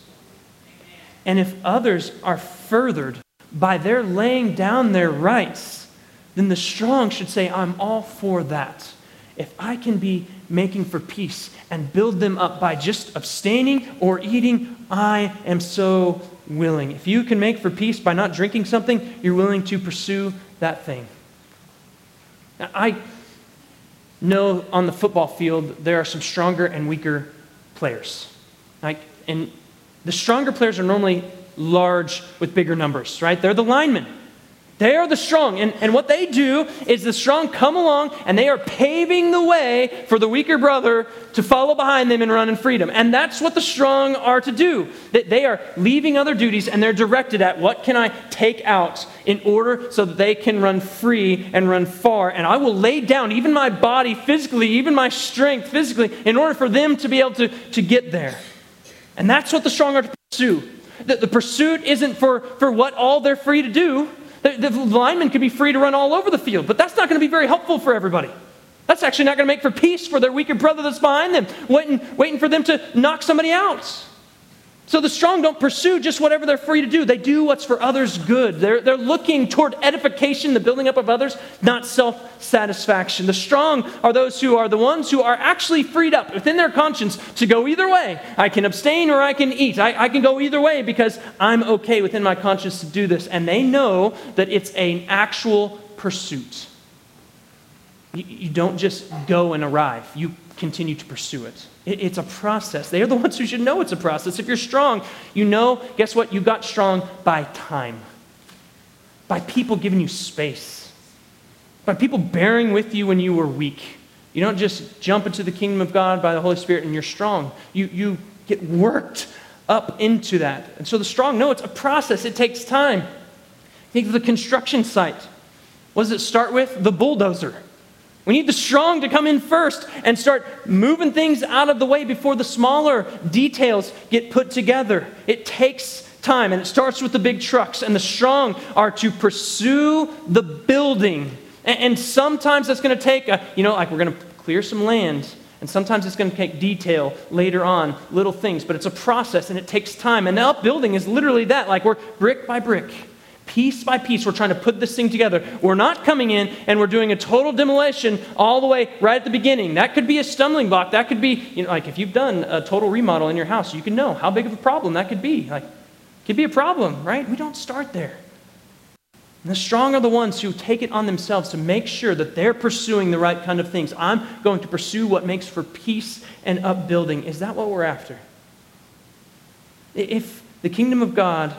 And if others are furthered by their laying down their rights, then the strong should say, I'm all for that. If I can be making for peace and build them up by just abstaining or eating, I am so willing. If you can make for peace by not drinking something, you're willing to pursue that thing. Now, I know on the football field there are some stronger and weaker players. Like, and the stronger players are normally large with bigger numbers, right? They're the linemen. They are the strong. And, and what they do is the strong come along and they are paving the way for the weaker brother to follow behind them and run in freedom. And that's what the strong are to do. That they are leaving other duties and they're directed at what can I take out in order so that they can run free and run far. And I will lay down even my body physically, even my strength physically, in order for them to be able to, to get there. And that's what the strong are to pursue. The, the pursuit isn't for, for what all they're free to do. The, the lineman could be free to run all over the field, but that's not going to be very helpful for everybody. That's actually not going to make for peace for their weaker brother that's behind them, waiting, waiting for them to knock somebody out. So the strong don't pursue just whatever they're free to do. They do what's for others' good. They're, they're looking toward edification, the building up of others, not self satisfaction. The strong are those who are the ones who are actually freed up within their conscience to go either way. I can abstain or I can eat. I, I can go either way because I'm okay within my conscience to do this. And they know that it's an actual pursuit. You, you don't just go and arrive, you continue to pursue it. It's a process. They are the ones who should know it's a process. If you're strong, you know, guess what? You got strong by time, by people giving you space, by people bearing with you when you were weak. You don't just jump into the kingdom of God by the Holy Spirit and you're strong. You, you get worked up into that. And so the strong know it's a process, it takes time. Think of the construction site. What does it start with? The bulldozer. We need the strong to come in first and start moving things out of the way before the smaller details get put together. It takes time, and it starts with the big trucks, and the strong are to pursue the building. And, sometimes that's going to take, a, you know, like we're going to clear some land. And sometimes it's going to take detail later on, little things, but it's a process and it takes time. And the upbuilding is literally that, like we're brick by brick Piece by piece, we're trying to put this thing together. We're not coming in and we're doing a total demolition all the way right at the beginning. That could be a stumbling block. That could be, you know, like if you've done a total remodel in your house, you can know how big of a problem that could be. Like, could be a problem, right? We don't start there. And the strong are the ones who take it on themselves to make sure that they're pursuing the right kind of things. I'm going to pursue what makes for peace and upbuilding. Is that what we're after? If the kingdom of God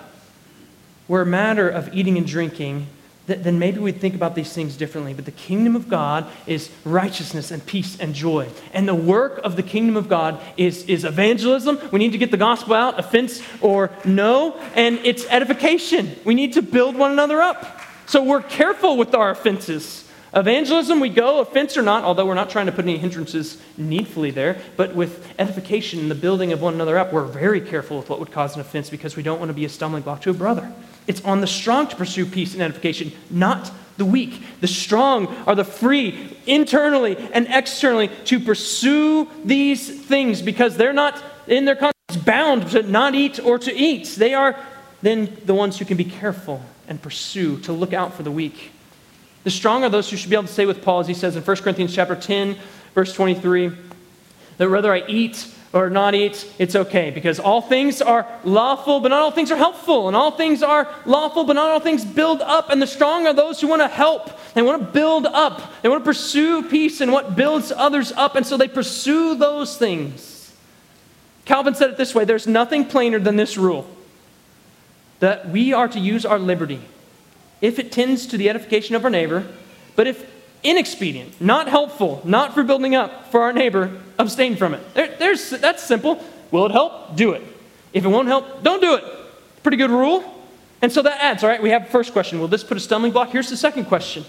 were a matter of eating and drinking, then maybe we'd think about these things differently. But the kingdom of God is righteousness and peace and joy. And the work of the kingdom of God is, is evangelism. We need to get the gospel out, offense or no. And it's edification. We need to build one another up. So we're careful with our offenses. Evangelism, we go, offense or not, although we're not trying to put any hindrances needfully there, but with edification and the building of one another up, we're very careful with what would cause an offense because we don't want to be a stumbling block to a brother. It's on the strong to pursue peace and edification, not the weak. The strong are the free, internally and externally, to pursue these things because they're not in their conscience bound to not eat or to eat. They are then the ones who can be careful and pursue, to look out for the weak. The strong are those who should be able to say with Paul, as he says in 1 Corinthians chapter 10, verse 23, that whether I eat or not eat, it's okay because all things are lawful, but not all things are helpful, and all things are lawful, but not all things build up. And the strong are those who want to help, they want to build up, they want to pursue peace and what builds others up, and so they pursue those things. Calvin said it this way there's nothing plainer than this rule that we are to use our liberty if it tends to the edification of our neighbor, but if inexpedient, not helpful, not for building up for our neighbor, abstain from it. There, there's, that's simple. Will it help? Do it. If it won't help, don't do it. Pretty good rule. And so that adds, all right, we have the first question. Will this put a stumbling block? Here's the second question.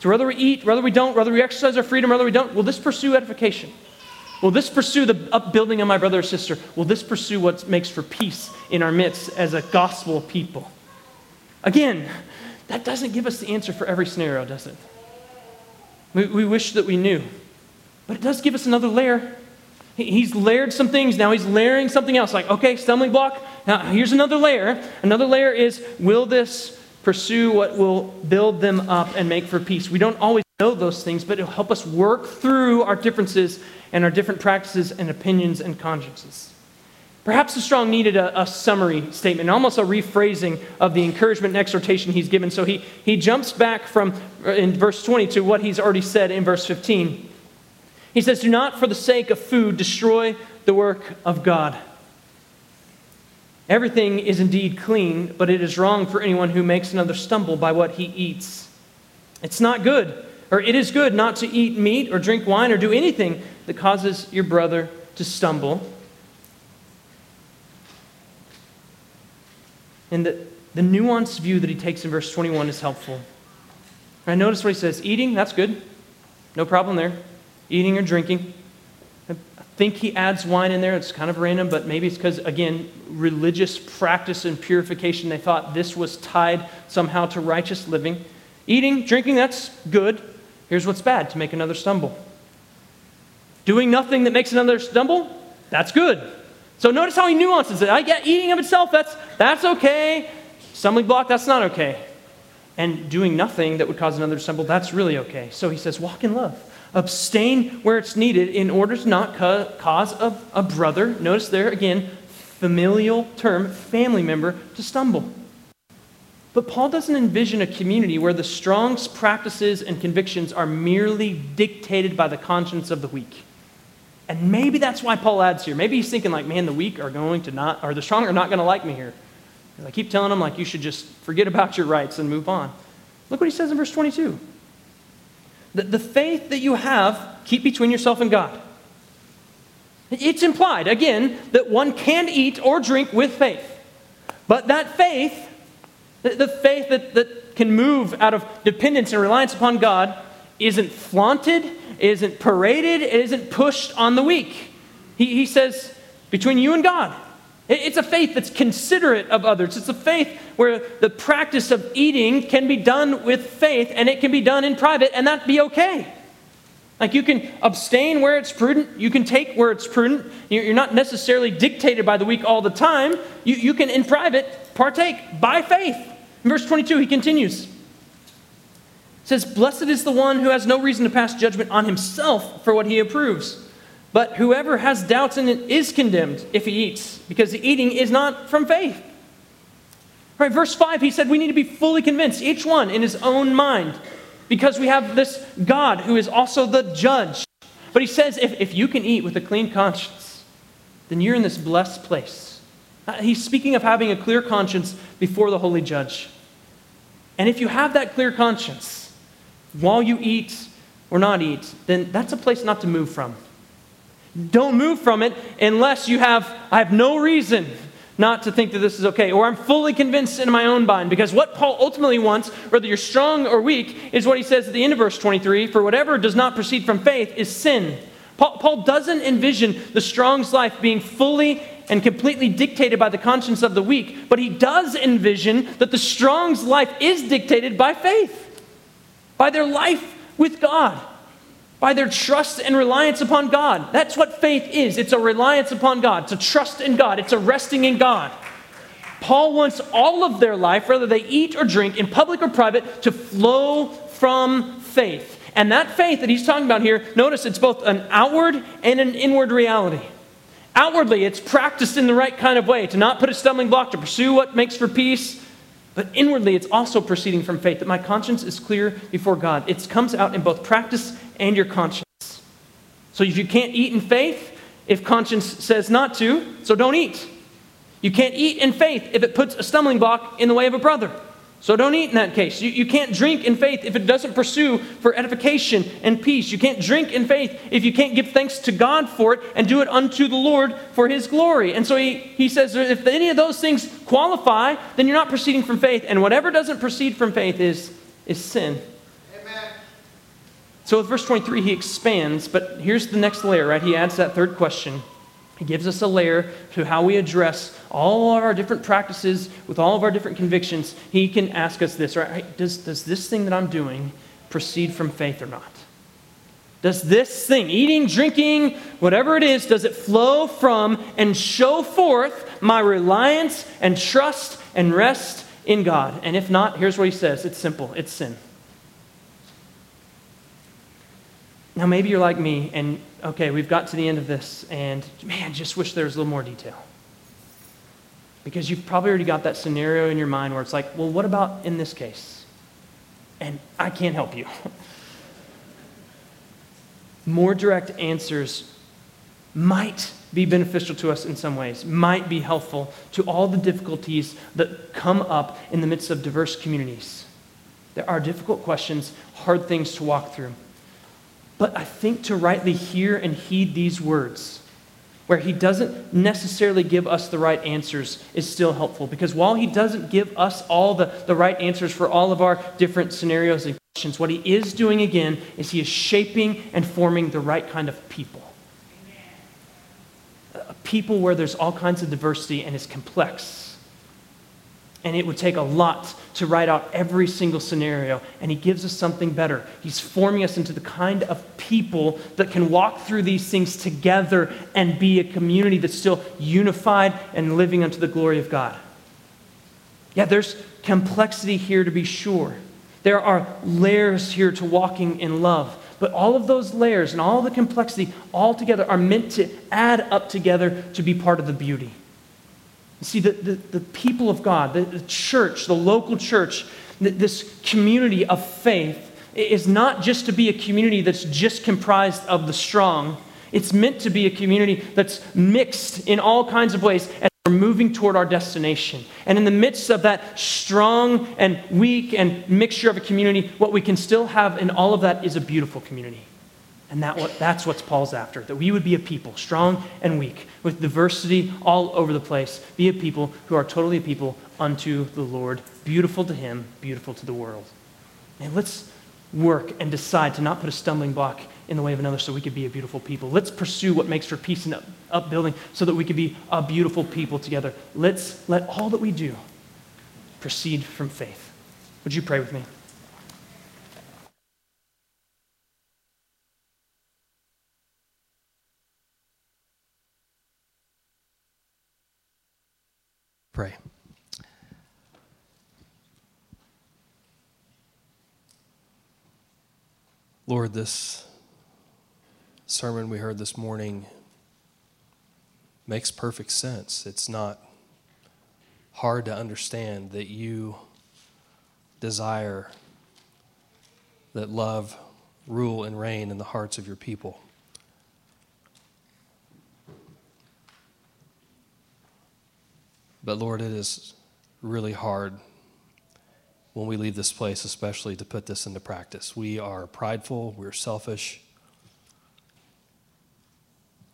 So whether we eat, whether we don't, whether we exercise our freedom, whether we don't, will this pursue edification? Will this pursue the upbuilding of my brother or sister? Will this pursue what makes for peace in our midst as a gospel people? Again, that doesn't give us the answer for every scenario, does it? We, we wish that we knew. But it does give us another layer. He's layered some things. Now he's layering something else. Like, okay, stumbling block. Now here's another layer. Another layer is will this pursue what will build them up and make for peace? We don't always know those things, but it'll help us work through our differences and our different practices and opinions and consciences. Perhaps the strong needed a, a, summary statement, almost a rephrasing of the encouragement and exhortation he's given. So he, he jumps back from uh, in verse 20 to what he's already said in verse 15. He says, Do not for the sake of food destroy the work of God. Everything is indeed clean, but it is wrong for anyone who makes another stumble by what he eats. It's not good, or it is good not to eat meat or drink wine or do anything that causes your brother to stumble. And the, the nuanced view that he takes in verse 21 is helpful. I notice what he says eating, that's good. No problem there. Eating or drinking. I think he adds wine in there. It's kind of random, but maybe it's because, again, religious practice and purification, they thought this was tied somehow to righteous living. Eating, drinking, that's good. Here's what's bad to make another stumble. Doing nothing that makes another stumble, that's good. So notice how he nuances it. I get eating of itself, that's, that's okay. Stumbling block, that's not okay. And doing nothing that would cause another to stumble, that's really okay. So he says, walk in love. Abstain where it's needed in order to not ca- cause a, a brother, notice there again, familial term, family member, to stumble. But Paul doesn't envision a community where the strong's practices and convictions are merely dictated by the conscience of the weak. And maybe that's why Paul adds here. Maybe he's thinking, like, man, the weak are going to not, or the strong are not going to like me here. I keep telling them, like, you should just forget about your rights and move on. Look what he says in verse 22. The, the faith that you have, keep between yourself and God. It's implied, again, that one can eat or drink with faith. But that faith, the, the faith that, that can move out of dependence and reliance upon God, isn't flaunted, isn't paraded, it isn't pushed on the weak. He, he says, between you and God. It's a faith that's considerate of others. It's a faith where the practice of eating can be done with faith and it can be done in private and that be okay. Like you can abstain where it's prudent, you can take where it's prudent. You're not necessarily dictated by the weak all the time. You, you can, in private, partake by faith. In verse 22, he continues says, Blessed is the one who has no reason to pass judgment on himself for what he approves. But whoever has doubts in it is condemned if he eats, because the eating is not from faith. Right, verse 5, he said we need to be fully convinced, each one in his own mind, because we have this God who is also the judge. But he says if, if you can eat with a clean conscience, then you're in this blessed place. Uh, he's speaking of having a clear conscience before the holy judge. And if you have that clear conscience, while you eat or not eat, then that's a place not to move from. Don't move from it unless you have, I have no reason not to think that this is okay, or I'm fully convinced in my own mind. Because what Paul ultimately wants, whether you're strong or weak, is what he says at the end of verse 23 for whatever does not proceed from faith is sin. Paul, Paul doesn't envision the strong's life being fully and completely dictated by the conscience of the weak, but he does envision that the strong's life is dictated by faith by their life with God, by their trust and reliance upon God. That's what faith is it's a reliance upon God, it's a trust in God, it's a resting in God. Paul wants all of their life, whether they eat or drink, in public or private, to flow from faith. And that faith that he's talking about here, notice it's both an outward and an inward reality. Outwardly, it's practiced in the right kind of way to not put a stumbling block, to pursue what makes for peace. But inwardly, it's also proceeding from faith that my conscience is clear before God. It comes out in both practice and your conscience. So if you can't eat in faith, if conscience says not to, so don't eat. You can't eat in faith if it puts a stumbling block in the way of a brother. So don't eat in that case. You, you can't drink in faith if it doesn't pursue for edification and peace. You can't drink in faith if you can't give thanks to God for it and do it unto the Lord for his glory. And so he, he says if any of those things qualify, then you're not proceeding from faith. And whatever doesn't proceed from faith is, is sin. Amen. So with verse 23, he expands, but here's the next layer, right? He adds that third question. He gives us a layer to how we address all of our different practices with all of our different convictions. He can ask us this, right? Does, does this thing that I'm doing proceed from faith or not? Does this thing, eating, drinking, whatever it is, does it flow from and show forth my reliance and trust and rest in God? And if not, here's what he says it's simple it's sin. Now, maybe you're like me, and okay, we've got to the end of this, and man, just wish there was a little more detail. Because you've probably already got that scenario in your mind where it's like, well, what about in this case? And I can't help you. more direct answers might be beneficial to us in some ways, might be helpful to all the difficulties that come up in the midst of diverse communities. There are difficult questions, hard things to walk through. But I think to rightly hear and heed these words, where he doesn't necessarily give us the right answers, is still helpful. Because while he doesn't give us all the, the right answers for all of our different scenarios and questions, what he is doing again is he is shaping and forming the right kind of people. A people where there's all kinds of diversity and is complex and it would take a lot to write out every single scenario. And he gives us something better. He's forming us into the kind of people that can walk through these things together and be a community that's still unified and living unto the glory of God. Yeah, there's complexity here to be sure. There are layers here to walking in love. But all of those layers and all the complexity all together are meant to add up together to be part of the beauty. You see, the, the, the people of God, the, the church, the local church, this community of faith is not just to be a community that's just comprised of the strong. It's meant to be a community that's mixed in all kinds of ways as we're moving toward our destination. And in the midst of that strong and weak and mixture of a community, what we can still have in all of that is a beautiful community. And that what, that's what Paul's after that we would be a people, strong and weak, with diversity all over the place. Be a people who are totally a people unto the Lord, beautiful to Him, beautiful to the world. And let's work and decide to not put a stumbling block in the way of another so we could be a beautiful people. Let's pursue what makes for peace and upbuilding so that we could be a beautiful people together. Let's let all that we do proceed from faith. Would you pray with me? Pray. Lord, this sermon we heard this morning makes perfect sense. It's not hard to understand that you desire that love rule and reign in the hearts of your people. But Lord, it is really hard when we leave this place, especially to put this into practice. We are prideful, we're selfish,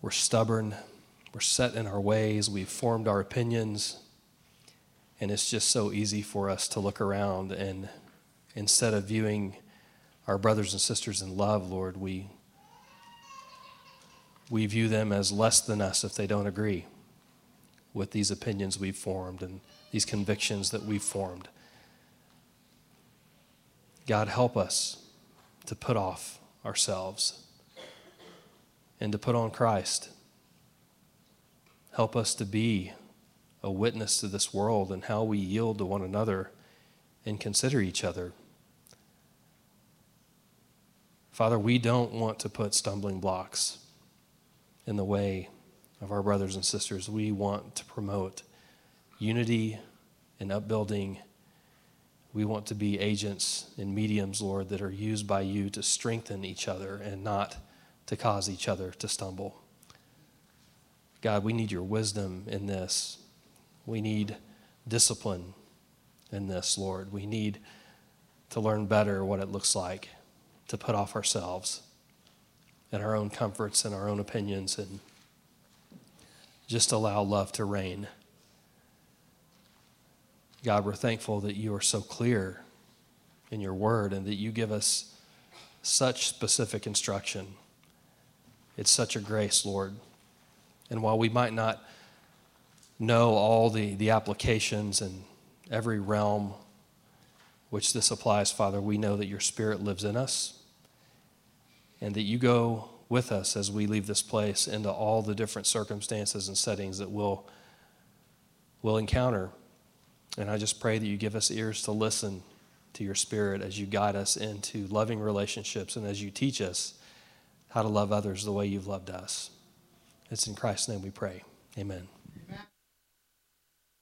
we're stubborn, we're set in our ways, we've formed our opinions, and it's just so easy for us to look around and instead of viewing our brothers and sisters in love, Lord, we we view them as less than us if they don't agree with these opinions we've formed and these convictions that we've formed. God, help us to put off ourselves and to put on Christ. Help us to be a witness to this world and how we yield to one another and consider each other. Father, we don't want to put stumbling blocks in the way of our brothers and sisters. We want to promote unity and upbuilding. We want to be agents and mediums, Lord, that are used by you to strengthen each other and not to cause each other to stumble. God, we need your wisdom in this. We need discipline in this, Lord. We need to learn better what it looks like to put off ourselves and our own comforts and our own opinions and just allow love to reign. God, we're thankful that you are so clear in your word and that you give us such specific instruction. It's such a grace, Lord. And while we might not know all the, the applications and every realm which this applies, Father, we know that your Spirit lives in us and that you go with us as we leave this place into all the different circumstances and settings that we'll, we'll encounter. And I just pray that you give us ears to listen to your Spirit as you guide us into loving relationships and as you teach us how to love others the way you've loved us. It's in Christ's name we pray. Amen.